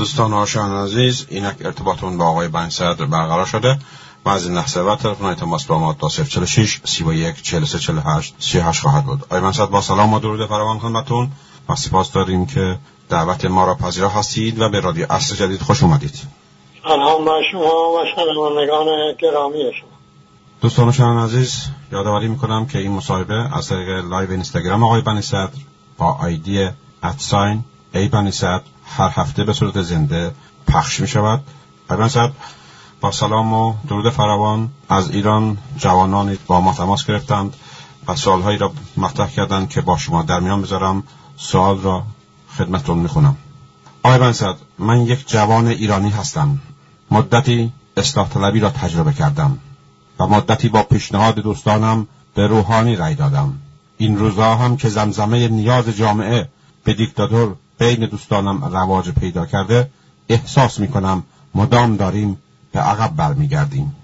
دوستان آشان عزیز اینک ارتباطمون با آقای بنی صدر برقرار شده و از این لحظه و تلفن تماس با ما 2046 31 43 48 38 خواهد بود. آقای بنی صدر با سلام و درود فراوان خدمتتون و سپاس داریم که دعوت ما را پذیرا هستید و به رادیو عصر جدید خوش اومدید. سلام بر شما و شنوندگان گرامی شما. دوستان شما عزیز یادآوری می‌کنم که این مصاحبه از طریق live اینستاگرام آقای بنی صدر با آیدی ادساین ای بنی صدر هر هفته به صورت زنده پخش می شود. آقای صدر با سلام و درود فراوان از ایران جوانانی با ما تماس گرفتند و سوالهایی را مطرح کردند که با شما در میان بذارم. سوال را خدمتتون می‌خونم. آقای بنصد من یک جوان ایرانی هستم. مدتی اصلاح طلبی را تجربه کردم و مدتی با پیشنهاد دوستانم به روحانی رأی دادم. این روزها هم که زمزمه نیاز جامعه به دیکتاتور بین دوستانم رواج پیدا کرده احساس می‌کنم مدام داریم به عقب برمیگردیم.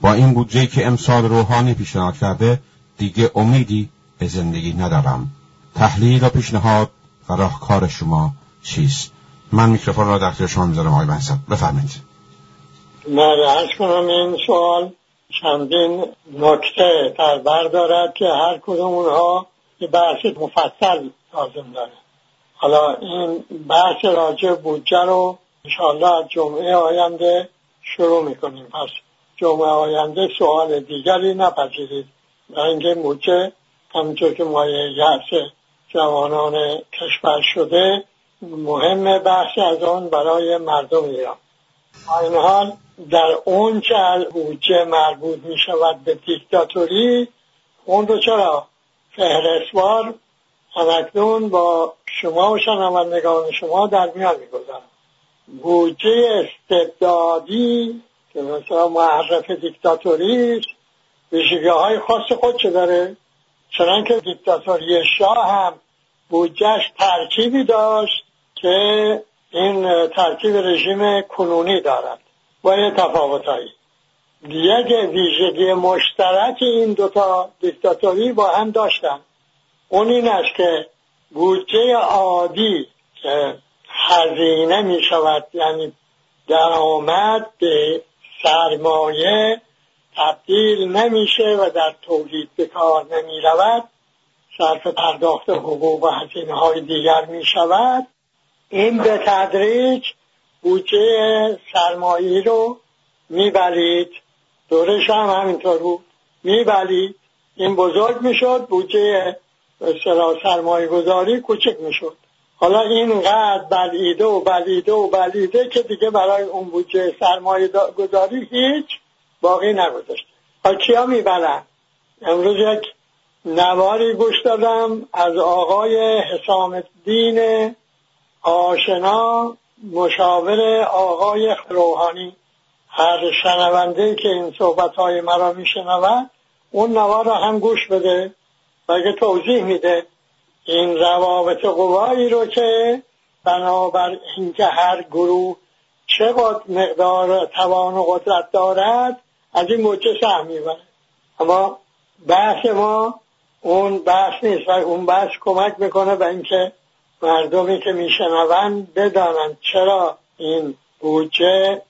با این بودجه که امسال روحانی پیشنهاد کرده دیگه امیدی به زندگی ندارم. تحلیل و پیشنهاد و راهکار شما چیست؟ من میکروفون را در اختیار شما می‌ذارم آقای بنسد بفرمایید. من کنم این سوال چندین نکته در بر دارد که هر کدوم اونها یه بحث مفصل لازم داره. حالا این بحث راجع بودجه رو انشاءالله از جمعه آینده شروع می‌کنیم. پس جمعه آینده سوال دیگری نپذیرید. و اینکه بودجه همینطور که مایه یعص جوانان کشور شده مهم بحث از آن برای مردم ایران. این حال در اون که از بودجه مربوط می شود به دیکتاتوری اون رو چرا فهرستوار همکنون با شما و شنوندگان شما در میان می‌گذارم. بودجه استبدادی که مثلا معرف دیکتاتوری ویژگی های خاص خود چه داره؟ چنان که دیکتاتوری شاه هم بودجهش ترکیبی داشت که این ترکیب رژیم کنونی دارد. با یه تفاوتهایی. یک ویژگی مشترک این دوتا دیکتاتوری با هم داشتن. اون این است که بودجه عادی که هزینه می شود یعنی درآمد به سرمایه تبدیل نمیشه و در تولید به کار نمی رود. صرف پرداخت حقوق و هزینه های دیگر می شود. این به تدریج بودجه سرمایه رو میبلید دورش هم همینطور بود. میبلید این بزرگ می‌شد بودجه سرمایه گذاری کوچک می‌شد. حالا اینقدر بلیده و بلیده و بلیده که دیگه برای اون بودجه سرمایه گذاری هیچ باقی نگذاشته حالا کیا می‌برن امروز یک نواری گوش دادم از آقای حسام الدین آشنا مشاور آقای روحانی. هر شنونده که این صحبت های مرا میشنود اون نوار را هم گوش بده. اگه توضیح میده این روابط قوایی رو که بنابر اینکه هر گروه چه مقدار توان و قدرت دارد از این موجه سهم می‌بره. اما بحث ما اون بحث نیست و اون بحث کمک می‌کنه به اینکه مردمی که میشنوند بدانند چرا این بودجه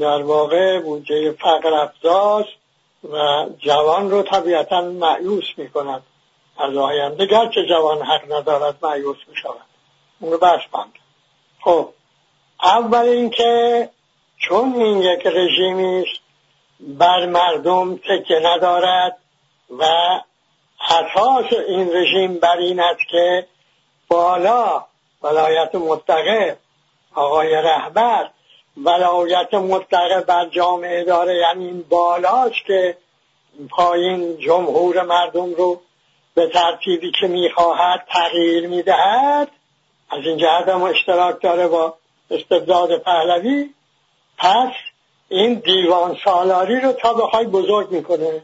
در واقع بودجه فقر افزاست و جوان رو طبیعتا معیوس می‌کند. از آینده گرچه جوان حق ندارد معیوس می‌شود. اون رو بند خب اول اینکه چون این یک رژیمی بر مردم تکه ندارد و اساس این رژیم بر این است که بالا ولایت مطلقه آقای رهبر ولایت مطلقه بر جامعه داره. یعنی این بالاش که پایین جمهور مردم رو به ترتیبی که می‌خواهد تغییر می‌دهد از این جهت هم اشتراک داره با استبداد پهلوی. پس این دیوان سالاری رو تا بخوای بزرگ می‌کنه.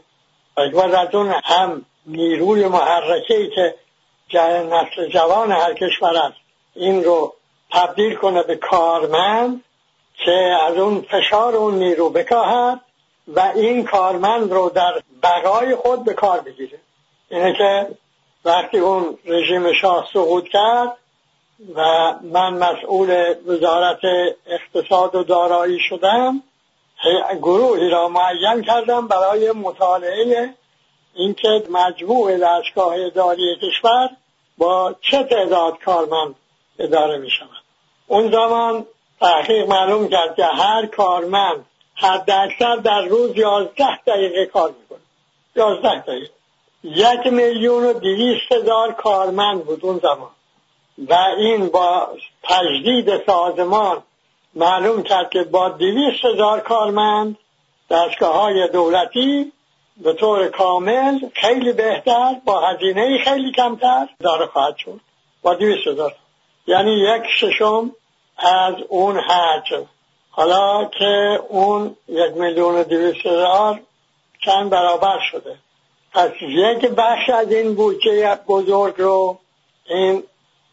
و از اون هم نیروی محرکه ای که نسل جوان هر کشور است این رو تبدیل کنه به کارمند که از اون فشار اون نیرو بکاهد و این کارمند رو در بقای خود به کار بگیره. اینه که وقتی اون رژیم شاه سقوط کرد و من مسئول وزارت اقتصاد و دارایی شدم گروهی را معین کردم برای مطالعه اینکه مجموع دستگاه اداری کشور با چه تعداد کارمند اداره می شود. اون زمان تحقیق معلوم کرد که هر کارمند حد در روز یازده دقیقه کار می‌کنه یازده دقیقه. یک میلیون و دویست هزار کارمند بود اون زمان. و این با تجدید سازمان معلوم کرد که با دویست هزار کارمند دستگاه های دولتی به طور کامل خیلی بهتر با هزینه خیلی کمتر داره خواهد شد. با دویست هزار. یعنی یک ششم از اون حجم حالا که اون یک میلیون و دویست هزار چند برابر شده. پس یک بخش از این بودجه بزرگ رو این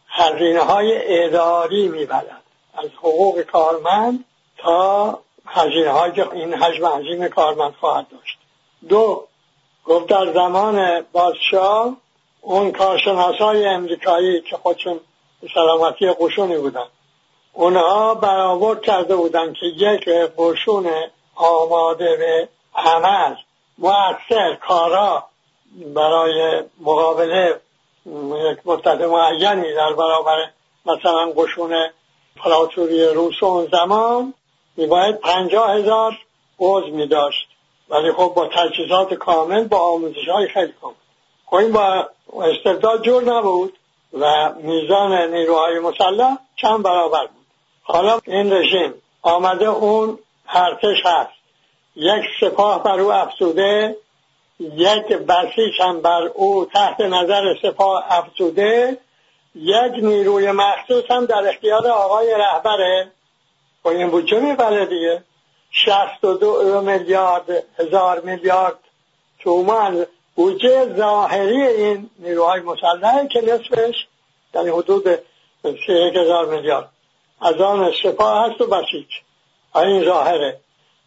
هزینه های اداری می‌برد از حقوق کارمند تا هزینه های این حجم عظیم کارمند خواهد داشت. دو گفت در زمان بادشاه اون کارشناس های امریکایی که خودشون سلامتی قشونی بودن اونها برآورد کرده بودن که یک قشون آماده به عمل مؤثر کارا برای مقابله یک مدت معینی در برابر مثلا قشون پراتوری روس اون زمان میباید پنجاه هزار عضو می داشت. ولی خب با تجهیزات کامل با آموزش های خیلی کامل خب این با استبداد جور نبود و میزان نیروهای مسلح چند برابر بود. حالا این رژیم آمده اون ارتش هست. یک سپاه بر او افزوده یک بسیج هم بر او تحت نظر سپاه افزوده یک نیروی مخصوص هم در اختیار آقای رهبره. با این بودجه می‌بره دیگه؟ شست و دو میلیارد هزار میلیارد تومان. بودجه ظاهری این نیروهای مسلحه که نصفش در حدود سی هزار میلیارد. از آن سپاه هست و بسیج این ظاهره؟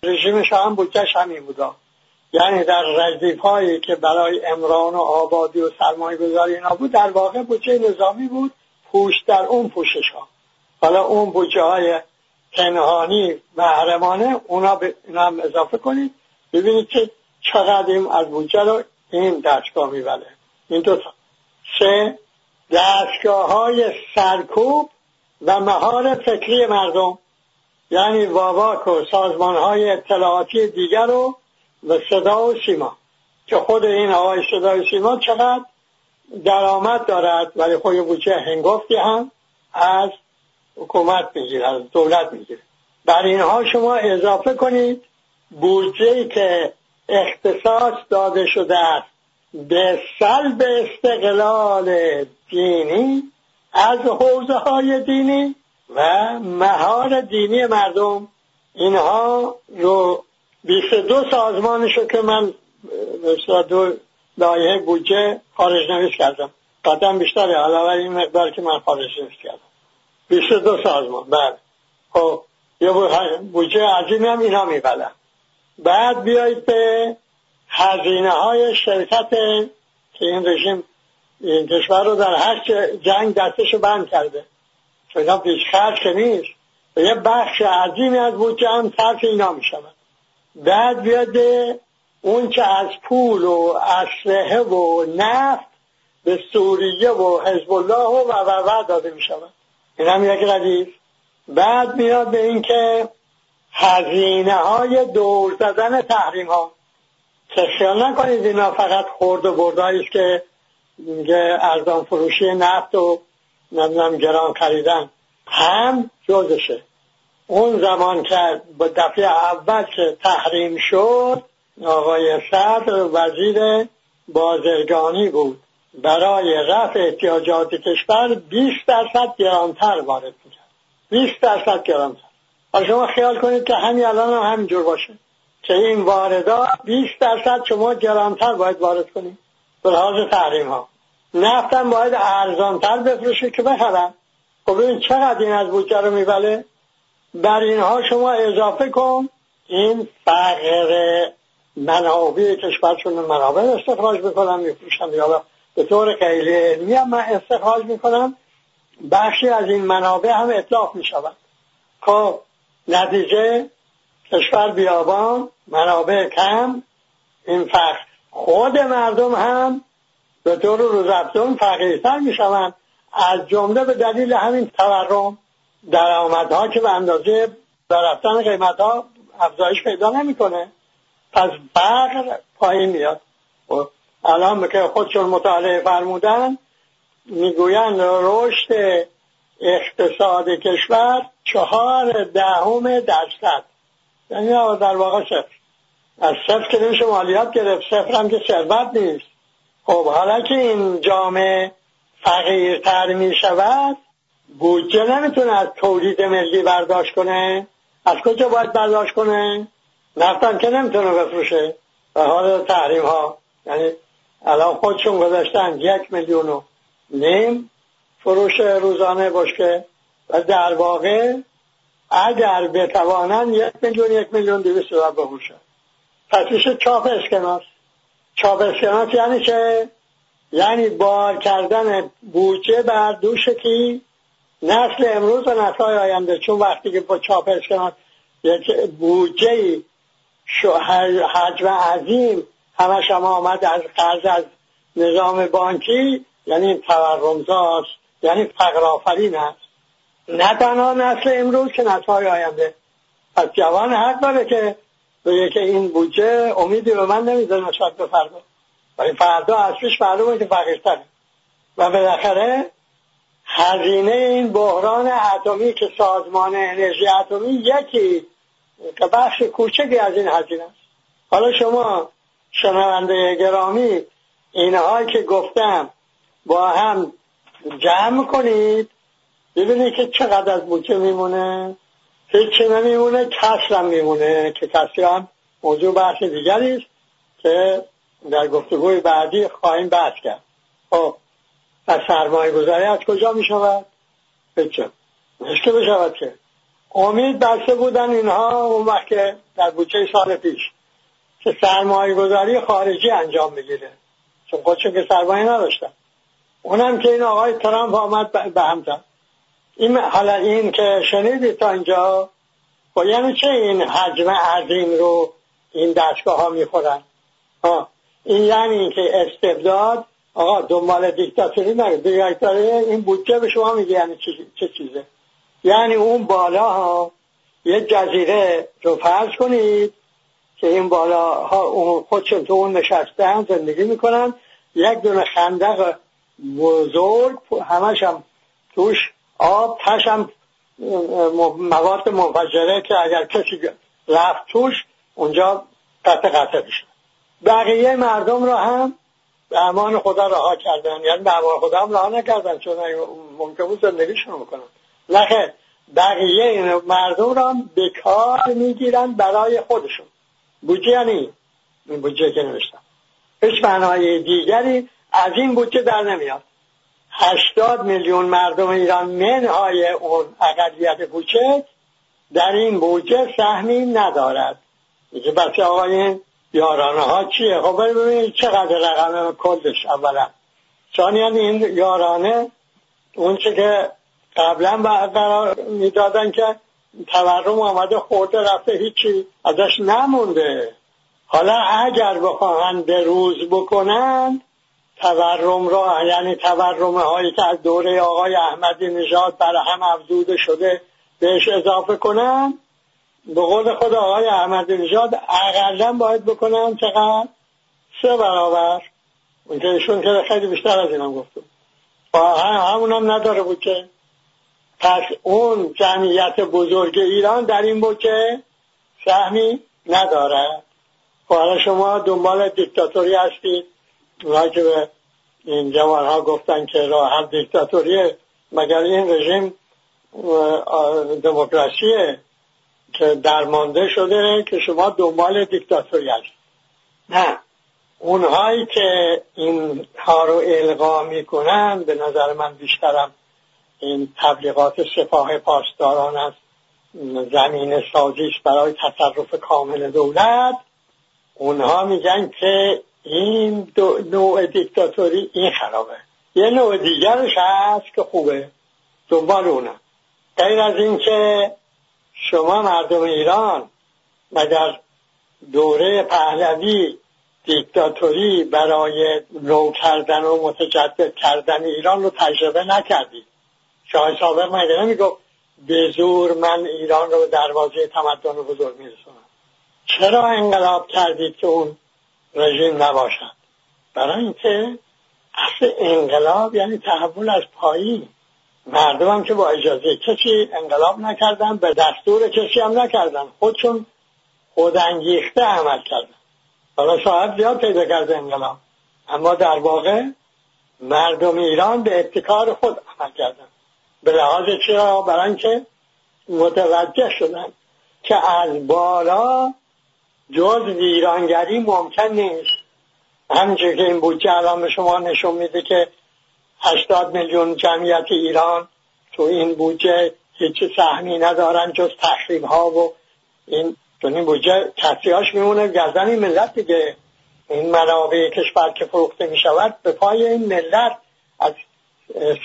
رژیمش هم بودجهش همین بودا یعنی در رزیف هایی که برای امران و آبادی و سرمایه گذاری اینا بود در واقع بودجه نظامی بود پوش در اون پوشش ها حالا اون بودجه های پنهانی محرمانه اونا, ب... هم اضافه کنید ببینید که چقدر این از بودجه رو این دستگاه می‌بره. این دو تا. سه دستگاه های سرکوب و مهار فکری مردم. یعنی واواک و سازمان های اطلاعاتی دیگر رو و صدا و سیما. که خود این آقای صدا و سیما چقدر درآمد دارد ولی خود بودجه هنگفتی هم از حکومت می‌گیره از دولت می‌گیره. بر اینها شما اضافه کنید بودجه که اختصاص داده شده است به سلب استقلال دینی از حوزه های دینی و مهار دینی مردم. اینها رو 22 سازمانشو که من مثلا دو لایه بودجه خارج نویس کردم. قدم بیشتره علاوه این مقدار که من خارج نویس کردم. 22 سازمان بعد خب یه بودجه عظیمی هم اینا میبلن. بعد بیایید به هزینه های شرکت که این رژیم این کشور رو در هر جنگ دستشو بند کرده. چون پیش خرج که نیست. و یه بخش عظیمی از بودجه هم صرف اینا می شود بعد بیاد اون که از پول و اسلحه و نفت به سوریه و حزب الله و و و داده می شود این هم یک ردیف. بعد میاد به اینکه هزینه های دور زدن تحریم ها. که نکنید اینا فقط خورد و بردایی است که میگه ارزان فروشی نفت و نمی‌دونم گران خریدن. هم جزشه. اون زمان که با دفعه اول که تحریم شد آقای صدر وزیر بازرگانی بود. برای رفع احتیاجات کشور 20 درصد گرانتر وارد می‌کرد 20 درصد گرانتر. حالا شما خیال کنید که همین الان هم همینجور باشه. که این واردات 20 درصد شما گرانتر باید وارد کنید. به لحاظ تحریم ها نفتم باید ارزانتر بفروشه که بخرن. خب ببین چقدر این از بودجه رو میبله؟ بر اینها شما اضافه کن. این فقر منابع کشورشون منابع استخراج می‌کنم میفروشم یا به طور خیلی علمی هم من استخراج می‌کنم. بخشی از این منابع هم اطلاق می شود خب نتیجه کشور بیابان منابع کم این فقر خود مردم هم به طور روزافزون فقیرتر می شوند از جمله به دلیل همین تورم درآمدها که به اندازه رفتن قیمت ها افزایش پیدا نمی‌کنه. پس فقر پایین میاد. خب، الان که خودشون مطالعه فرمودن می‌گویند رشد اقتصاد کشور چهار دهم درصد. یعنی در واقع صفر. از صفر که نمیشه مالیات گرفت صفر هم که ثروت نیست. خب حالا که این جامعه فقیرتر می شود بودجه نمی‌تونه از تولید ملی برداشت کنه؟ از کجا باید برداشت کنه؟ نفتن که نمی‌تونه بفروشه؟ به حال تحریم ها یعنی الان خودشون گذاشتن یک میلیون و نیم فروش روزانه بشکه. و در واقع اگر بتوانن یک میلیون یک میلیون دویست دلار بفروشن. پس میشه چاپ اسکناس. چاپ اسکناس یعنی چه؟ یعنی بار کردن بودجه بر دوش کی؟ نسل امروز و نسل آینده چون وقتی که با چاپ اسکناس یک بودجه حجم عظیم همش هم آمد از قرض از نظام بانکی یعنی این تورمزاست یعنی فقر آفرین است. نه تنها نسل امروز که نسل آینده. پس جوان حق داره که به که این بودجه امیدی به من نمیده نسبت به فردا. ولی فردا اصلیش معلومه که فقیرتره. و بالاخره هزینه این بحران اتمی که سازمان انرژی اتمی یکی که بخش کوچکی از این هزینه است. حالا شما شنونده گرامی اینهایی که گفتم با هم جمع کنید ببینید که چقدر از بودجه میمونه. هیچی نمیمونه کسر هم میمونه که کسر هم موضوع بحث دیگری است که در گفتگوی بعدی خواهیم بحث کرد. خب و سرمایه گذاری از کجا می شود؟ بچه نشته بشود که. امید بسته بودن اینها اون وقت که در بودجه سال پیش که سرمایه گذاری خارجی انجام بگیره چون خودشون که سرمایه نداشتن. اونم که این آقای ترامپ آمد به هم زد. این حالا این که شنیدی تا اینجا با یعنی چه این حجم عظیم رو این دستگاه ها. می‌خورن این یعنی که استبداد آقا دنبال دیکتاتوری نگه دیکتاتوری این بودجه به شما میگه یعنی چه چیزه. یعنی اون بالا ها یه جزیره رو فرض کنید که این بالا ها خودشون تو اون نشستن زندگی می‌کنن. یک دونه خندق بزرگ همش هم توش آب تش هم مواد منفجره که اگر کسی رفت توش اونجا قطع قطع بشه بقیه مردم رو هم به امان خدا رها کردن. یعنی به امان خدا هم رها نکردن چون ممکن بود زندگیشون بکنن. نخیر بقیه این مردم را به کار می‌گیرن برای خودشون. بودجه یعنی این بودجه که نوشتم هیچ معنای دیگری از این بودجه در نمیاد. هشتاد میلیون مردم ایران منهای اون اقلیت کوچک در این بودجه سهمی ندارد. میگه بچه آقای یارانه ها چیه؟ خب ببینید چقدر رقم کلش اولا. ثانیا این یارانه اون چه که قبلا قرار می‌دادن که تورم آمده خورده رفته هیچی ازش نمونده. حالا اگر بخواهن به روز بکنن تورم را یعنی تورم هایی که از دوره آقای احمدی نژاد برای هم افزوده شده بهش اضافه کنن. به قول خود آقای احمدی نژاد اقلا باید بکنن چقدر؟ سه برابر. اون که خیلی بیشتر از اینم گفتم همون هم نداره بود که. پس اون جمعیت بزرگ ایران در این بود که سهمی نداره. خب حالا شما دنبال دیکتاتوری هستید. اونها که به این جوانها گفتن که راه دیکتاتوریه مگر این رژیم دموکراسیه؟ که درمانده شده که شما دنبال دیکتاتوری هستید نه. اونهایی که این ها رو القا می‌کنن به نظر من بیشترم این تبلیغات سپاه پاسداران است. زمین سازیش برای تصرف کامل دولت. اونها میگن که این دو نوع دیکتاتوری این خرابه. یه نوع دیگرش هست که خوبه. دنبال اونم غیر از اینکه شما مردم ایران در دوره پهلوی دیکتاتوری برای نو کردن و متجدد کردن ایران رو تجربه نکردید؟ شاه سابق مگه نمی‌گفت به زور من ایران رو به دروازه تمدن بزرگ میرسونم؟ چرا انقلاب کردید که اون رژیم نباشد؟ برای اینکه اصل انقلاب یعنی تحول از پایین. مردم که با اجازه کسی انقلاب نکردن به دستور کسی هم نکردن. خودشون خودانگیخته عمل کردن. حالا صاحب زیاد پیدا کرده انقلاب. اما در واقع مردم ایران به ابتکار خود عمل کردن. به لحاظ چرا؟ برای اینکه متوجه شدن که از بالا جز ویرانگری ممکن نیست. همینجور که این بودجه الان به شما نشون میده که 80 میلیون جمعیت ایران تو این بودجه هیچ سهمی ندارن جز تخریب ها و این تو این بودجه کسیاش میمونه. گردن این ملت دیگه. این منابع کشور که فروخته می شود به پای این ملت از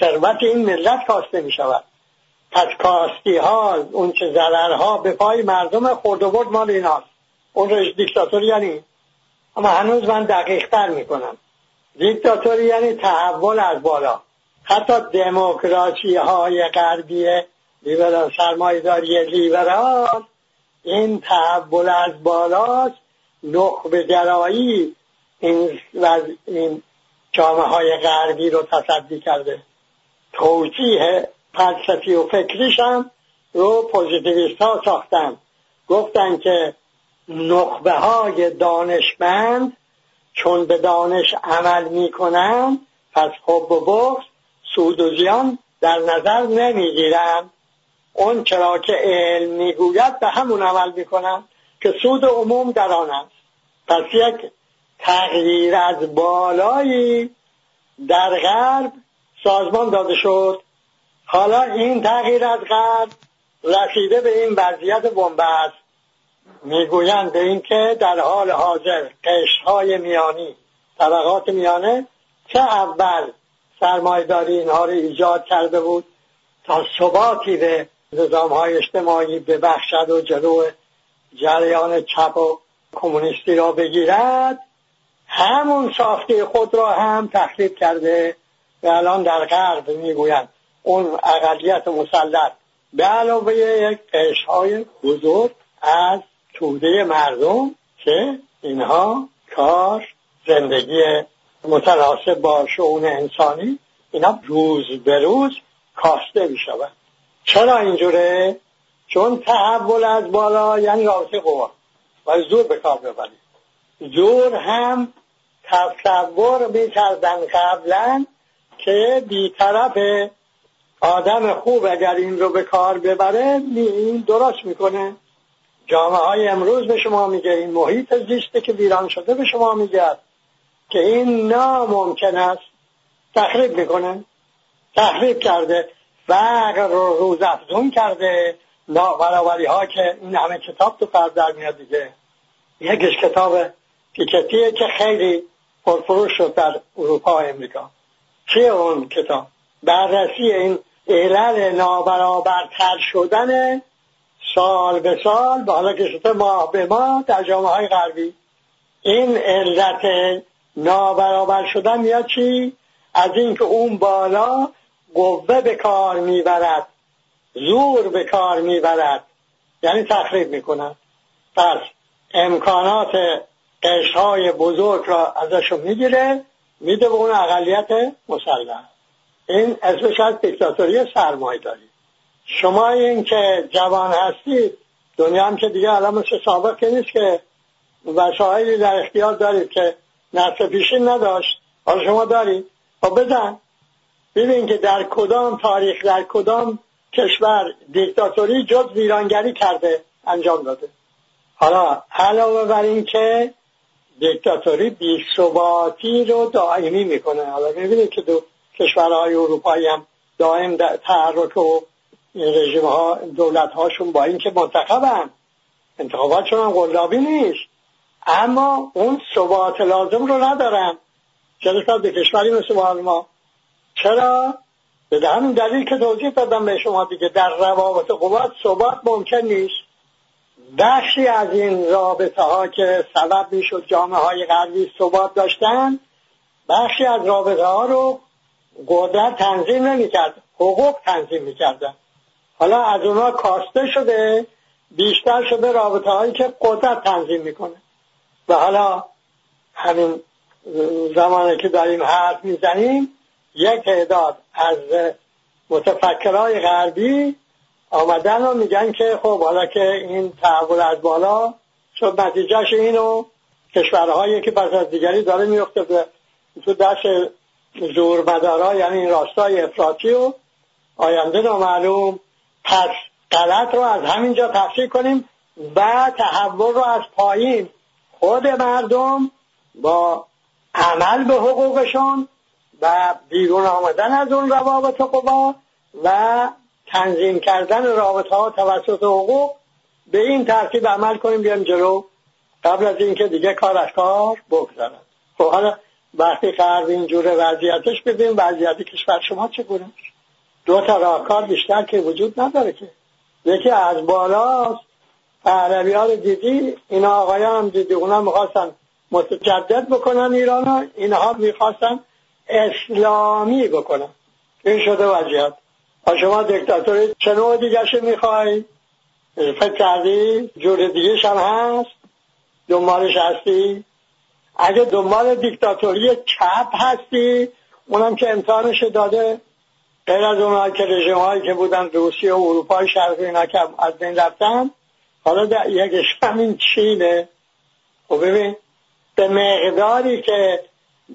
ثروت این ملت کاسته می شود پس کاستی ها اون چه ها به پای مردم خورد و برد مال ایناست. اون رژ دیکتاتوری یعنی. اما هنوز من دقیق تر می دیکتاتوری یعنی تحول از بالا. حتی دموکراسی های غربی لیبرال سرمایداری لیبرال این تحول از بالاست نخبه گرایی این, این جامعه های غربی رو تصدی کرده. توجیه فلسفی و فکریش هم رو پوزیتیویست ها ساختن. گفتن که نخبه های دانشمند چون به دانش عمل می‌کنن پس حب و سود و زیان در نظر نمی‌گیرن اون چرا که علم می‌گوید به همون عمل می‌کنن که سود عموم در آن است. پس یک تغییر از بالایی در غرب سازمان داده شد. حالا این تغییر از غرب رسیده به این وضعیت بنبست. می‌گویند به اینکه در حال حاضر قشرهای میانی طبقات میانه چه اول سرمایداری اینها رو ایجاد کرده بود تا ثباتی به نظام های اجتماعی ببخشد و جلو جریان چپ و کمونیستی را بگیرد؟ همون ساخته خود را هم تخریب کرده و الان در غرب می‌گویند اون اقلیت مسلط به علاوه یک قشرهای بزرگ از توده مردم که اینها کار زندگی متناسب با شعون انسانی اینا روز به روز کاسته می شود چرا اینجوره؟ چون تحول از بالا یعنی رابطه قوا. و زور به کار ببرید زور هم تصور می‌کردن قبلا که بیطرف آدم خوب اگر این رو به کار ببره این درست می‌کنه. جامعه های امروز به شما میگه این محیط زیسته که ویران شده به شما میگه که این ناممکن است تخریب می‌کنه تخریب کرده فقر رو روز افزون کرده. نابرابری ها که این همه کتاب تو فرد در میاد دیگه. یکیش کتاب پیکتیه که خیلی پرفروش شد در اروپا و امریکا. چیه اون کتاب؟ بررسی این علل نابرابرتر شدن سال به سال به حالا که شده ماه به ماه در جامعه های غربی. این علت نابرابر شدن میاد چی؟ از اینکه اون بالا قوه به کار می‌برد زور به کار می‌برد. یعنی تخریب می‌کند پس امکانات قشرهای بزرگ را ازشون می‌گیره میده به اون اقلیت مسلح. این اسمش از دیکتاتوری سرمایه داری شما این که جوان هستید دنیا هم که دیگه الان مثل سابق که نیست که وسایلی در اختیار دارید که نصف پیشین نداشت. حالا شما دارید. خب بزن. ببین که در کدام تاریخ در کدام کشور دیکتاتوری جز ویرانگری کرده انجام داده. حالا علاوه بر این که دیکتاتوری بیثباتی رو دائمی می‌کنه. حالا می‌بینید که دو کشورهای اروپایی هم دائم تحرک و رژیم ها دولت هاشون با اینکه منتخبن. انتخاباتشون هم قلابی نیست. اما اون ثبات لازم رو ندارن. چرا به کشوری مثل ما. چرا؟ به همین دلیل که توضیح دادم به شما دیگه. در روابط قوت ثبات ممکن نیست. بخشی از این رابطه ها که سبب می‌شد جامعه های غربی ثبات داشتن بخشی از رابطه ها رو قدرت تنظیم نمی‌کرد. حقوق تنظیم می‌کردن. حالا از اونا کاسته شده بیشتر شده رابطه هایی که قدرت تنظیم می‌کنه. و حالا همین زمانی که داریم حرف می‌زنیم یک تعداد از متفکرهای غربی آمدن و میگن که خب حالا که این تحول از بالا شد نتیجهش اینو کشورهایی که پس از دیگری داره میفته به تو دست زورمدارا یعنی این راستای افراطی و آینده نامعلوم غلط رو از همینجا تفسیر کنیم و تحول رو از پایین خود مردم با عمل به حقوقشون و بیرون آمدن از اون روابط قوا و تنظیم کردن رابطه ها توسط حقوق به این ترتیب عمل کنیم بیام جلو. قبل از اینکه دیگه کار از کار بگذارن خب حالا وقتی غرب اینجور وضعیتش ببین وضعیت کشور شما چگونه؟ دو تا راهکار بیشتر که وجود نداره که. یکی از بالاست پهلوی ها رو دیدی اینا آقایان هم دیدی اونا می‌خواستن متجدد بکنن ایران اینها می‌خواستن اسلامی بکنن. این شده وضعیت. شما دیکتاتوری چه نوع دیگرش می‌خوای؟ فکر کردی جور دیگه هست؟ دنبالش هستی؟ اگه دنبال دیکتاتوری چپ هستی اونم که امتحانش داده غیر از اونها که رژیم هایی که بودن روسیه و اروپای شرقی اینا که از بین رفتن حالا در یکش همین چینه. خب ببین به مقداری که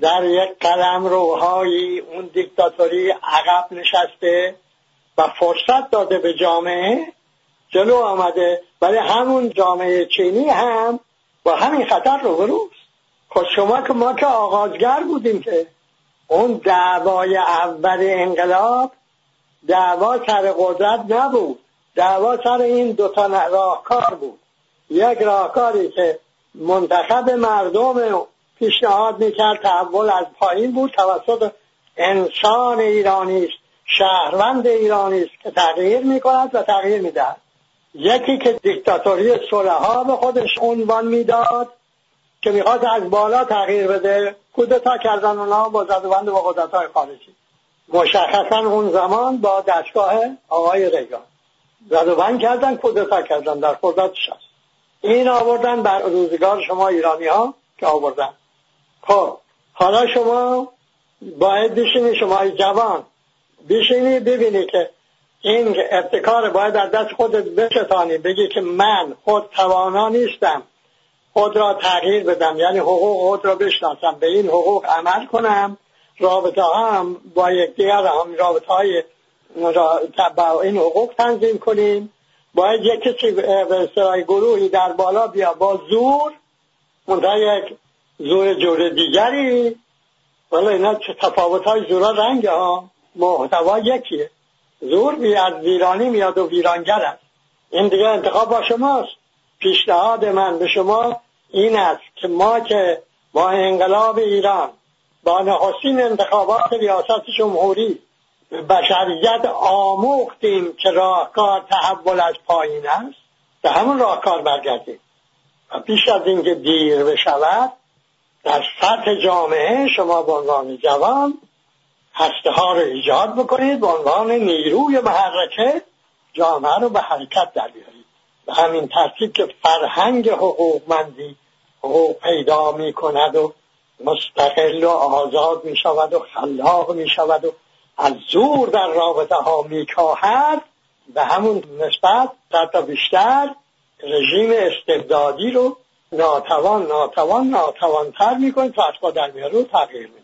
در یک قلم روحایی اون دیکتاتوری عقب نشسته و فرصت داده به جامعه جلو آمده. ولی همون جامعه چینی هم با همین خطر رو بروست خب شما که ما که آغازگر بودیم که اون دعوای اول انقلاب دعوا سر قدرت نبود. دعوا سر این دوتا راهکار بود. یک راهکاری که منتخب مردم پیشنهاد می‌کرد تحول از پایین بود. توسط انسان ایرانی است شهروند ایرانی است که تغییر می‌کند و تغییر می‌دهد. یکی که دیکتاتوری صلحا به خودش عنوان می‌داد که می‌خواد از بالا تغییر بده کودتا کردن اونا با زدوبند با قدرت های خارجی. مشخصا اون زمان با دستگاه آقای ریگان. زدوبند کردن کودتا کردن در قدرت هست این آوردن بر روزگار شما ایرانی ها که آوردن. خب حالا شما باید بشینی شما جوان بشینی ببینی که این ابتکار باید در دست خودت بشتانی بگی که من خود توانا نیستم خود را تغییر بدم یعنی حقوق خود را بشناسم به این حقوق عمل کنم. رابطه هم با یکدیگر هم رابطه های با این حقوق تنظیم کنیم. باید یک کسی به گروهی در بالا بیا با زور منتها یک زور جور دیگری. ولی اینا تفاوت های زورا رنگ ها؟ محتوا یکیه. زور بی از ویرانی میاد و ویرانگر است. این دیگه انتخاب با شماست. پیشنهاد من به شما این است که ما که با انقلاب ایران با نخستین انتخابات ریاست جمهوری بشریت آموختیم که راهکار تحول از پایین است. به همون راهکار برگردیم. و پیش از اینکه دیر بشود در سطح جامعه شما به عنوان جوان هسته ها رو ایجاد بکنید به عنوان نیروی محرکه جامعه رو به حرکت در به همین ترتیب که فرهنگ حقوقمندی حقوق پیدا می کند و مستقل و آزاد می شود و خلاق می شود و از زور در رابطه ها می کاهد به همون نسبت تا بیشتر رژیم استبدادی رو ناتوان ناتوان ناتوانتر می‌کنه تا از در میاره و تغییر میده.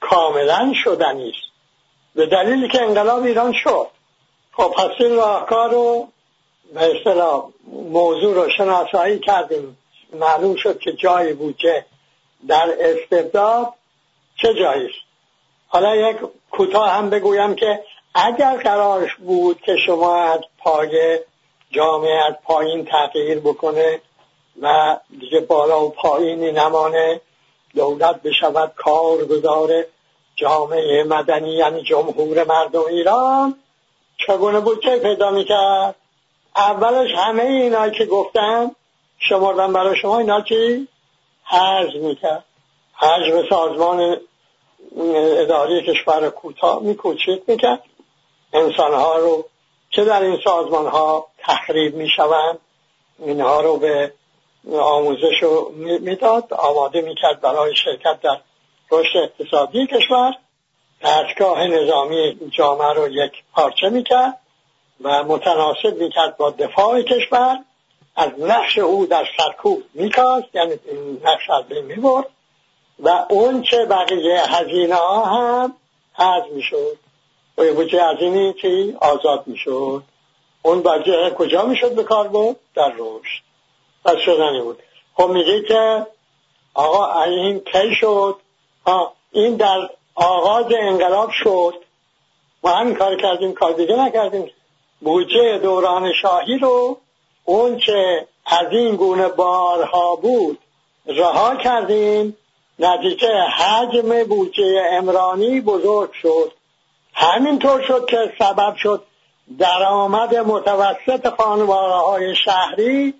کاملا شدنی است. به دلیلی که انقلاب ایران شد. خب پس این راهکار رو به اصطلاح موضوع رو شناسایی کردیم. معلوم شد که جایی بود که در استبداد چه جایی حالا یک کوتاه هم بگویم که اگر قرارش بود که شما از پای جامعه از پایین تغییر بکنه و دیگه بالا و پایینی نمانه دولت بشود کار گذاره جامعه مدنی یعنی جمهور مردم ایران چگونه بودجه پیدا می‌کرد؟ اولش همه اینا که گفتم شمردن برای شما اینا چی حجم می‌کرد. حجم سازمان اداری کشور کوتاه میکوچیت می‌کرد. انسانها رو که در این سازمان ها تخریب می‌شوند اینها رو به آموزش رو می‌داد آماده می‌کرد برای شرکت در رشد اقتصادی کشور. دستگاه نظامی جامعه رو یک پارچه می‌کرد و متناسب می‌کرد با دفاع کشور. از نقش او در سرکوب میکاست یعنی نقش از بین می‌برد و اون چه بقیه هزینه ها هم حذف می‌شد. و بودجه هزینه چی؟ آزاد می‌شد. اون بودجه کجا می‌شد به کار بود در رشد. پس شدنی بود. خب میگه که آقا این کی شد؟ این در آغاز انقلاب شد. ما همین کار کردیم کار دیگه نکردیم. بودجه دوران شاهی رو اون که از این گونه بارها بود رها کردیم نتیجه حجم بودجه امرانی بزرگ شد. همینطور شد که سبب شد درآمد متوسط خانواده های شهری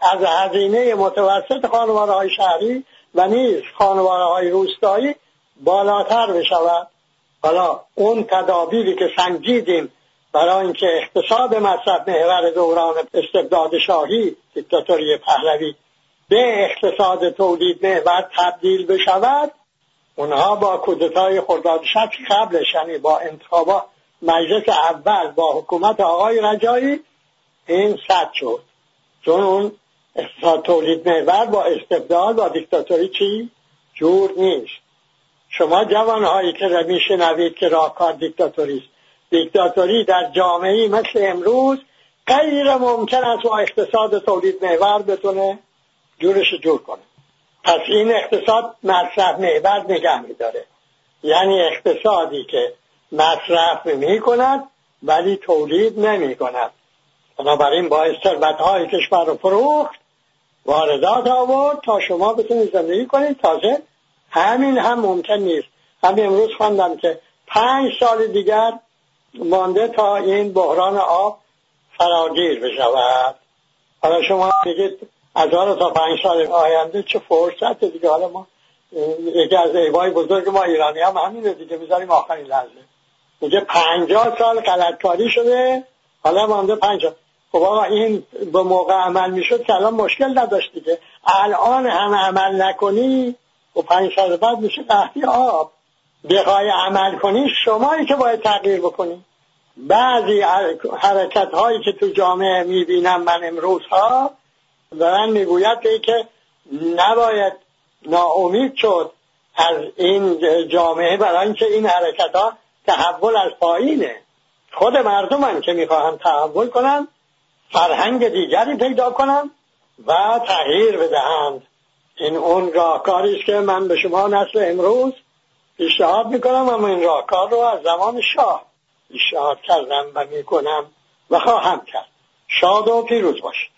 از هزینه متوسط خانواده های شهری و نیز خانواده های روستایی بالاتر بشود. حالا اون تدابیری که سنجیدیم برای اینکه اقتصاد مصرف محور دوران استبداد شاهی دیکتاتوری پهلوی به اقتصاد تولید محور تبدیل بشود اونها با کودتای خرداد شک قبلش یعنی با انتخابات مجلس اول با حکومت آقای رجایی این صد شد. چون اون اقتصاد تولید محور با استبداد با دیکتاتوری چی؟ جور نیست. شما جوانهایی که میشنوید که راهکار دیکتاتوری است دیکتاتوری در جامعه مثل امروز غیر ممکن است با اقتصاد تولید محور بتونه جورش جور کنه. پس این اقتصاد مصرف محور نگه میداره. یعنی اقتصادی که مصرف می کند ولی تولید نمی کند بنابراین باعث ثروت های کشور رو فروخت واردات آورد تا شما بتونید زندگی کنید. تازه همین هم ممکن نیست. همین امروز خواندم که پنج سال دیگر مانده تا این بحران آب فراگیر بشود. حالا شما بگید از تا پنج سال آینده چه فرصت دیگه؟ حالا ما یکی از ایوای بزرگ ما ایرانی هم همینه دیگه می‌ذاریم آخرین لحظه. میگه پنجاه سال غلطکاری شده حالا مانده پنجاه خب آقا این به موقع عمل می‌شد که الان مشکل نداشت دیگه. الان هم عمل نکنی و پنج سال بعد میشه قحطی آب. بخوای عمل کنی شمایی که باید تغییر بکنی. بعضی حرکت هایی که تو جامعه می‌بینم من امروز ها دارن می‌گوید که نباید ناامید شد از این جامعه برای اینکه این حرکت ها تحول از پایینه. خود مردمن که می‌خواهند تحول کنن فرهنگ دیگری پیدا کنن و تغییر بدهند این اون راهکاری است که من به شما نسل امروز پیشنهاد می‌کنم اما این راهکار رو از زمان شاه پیشنهاد کردم و می‌کنم و خواهم کرد. شاد و پیروز باشید.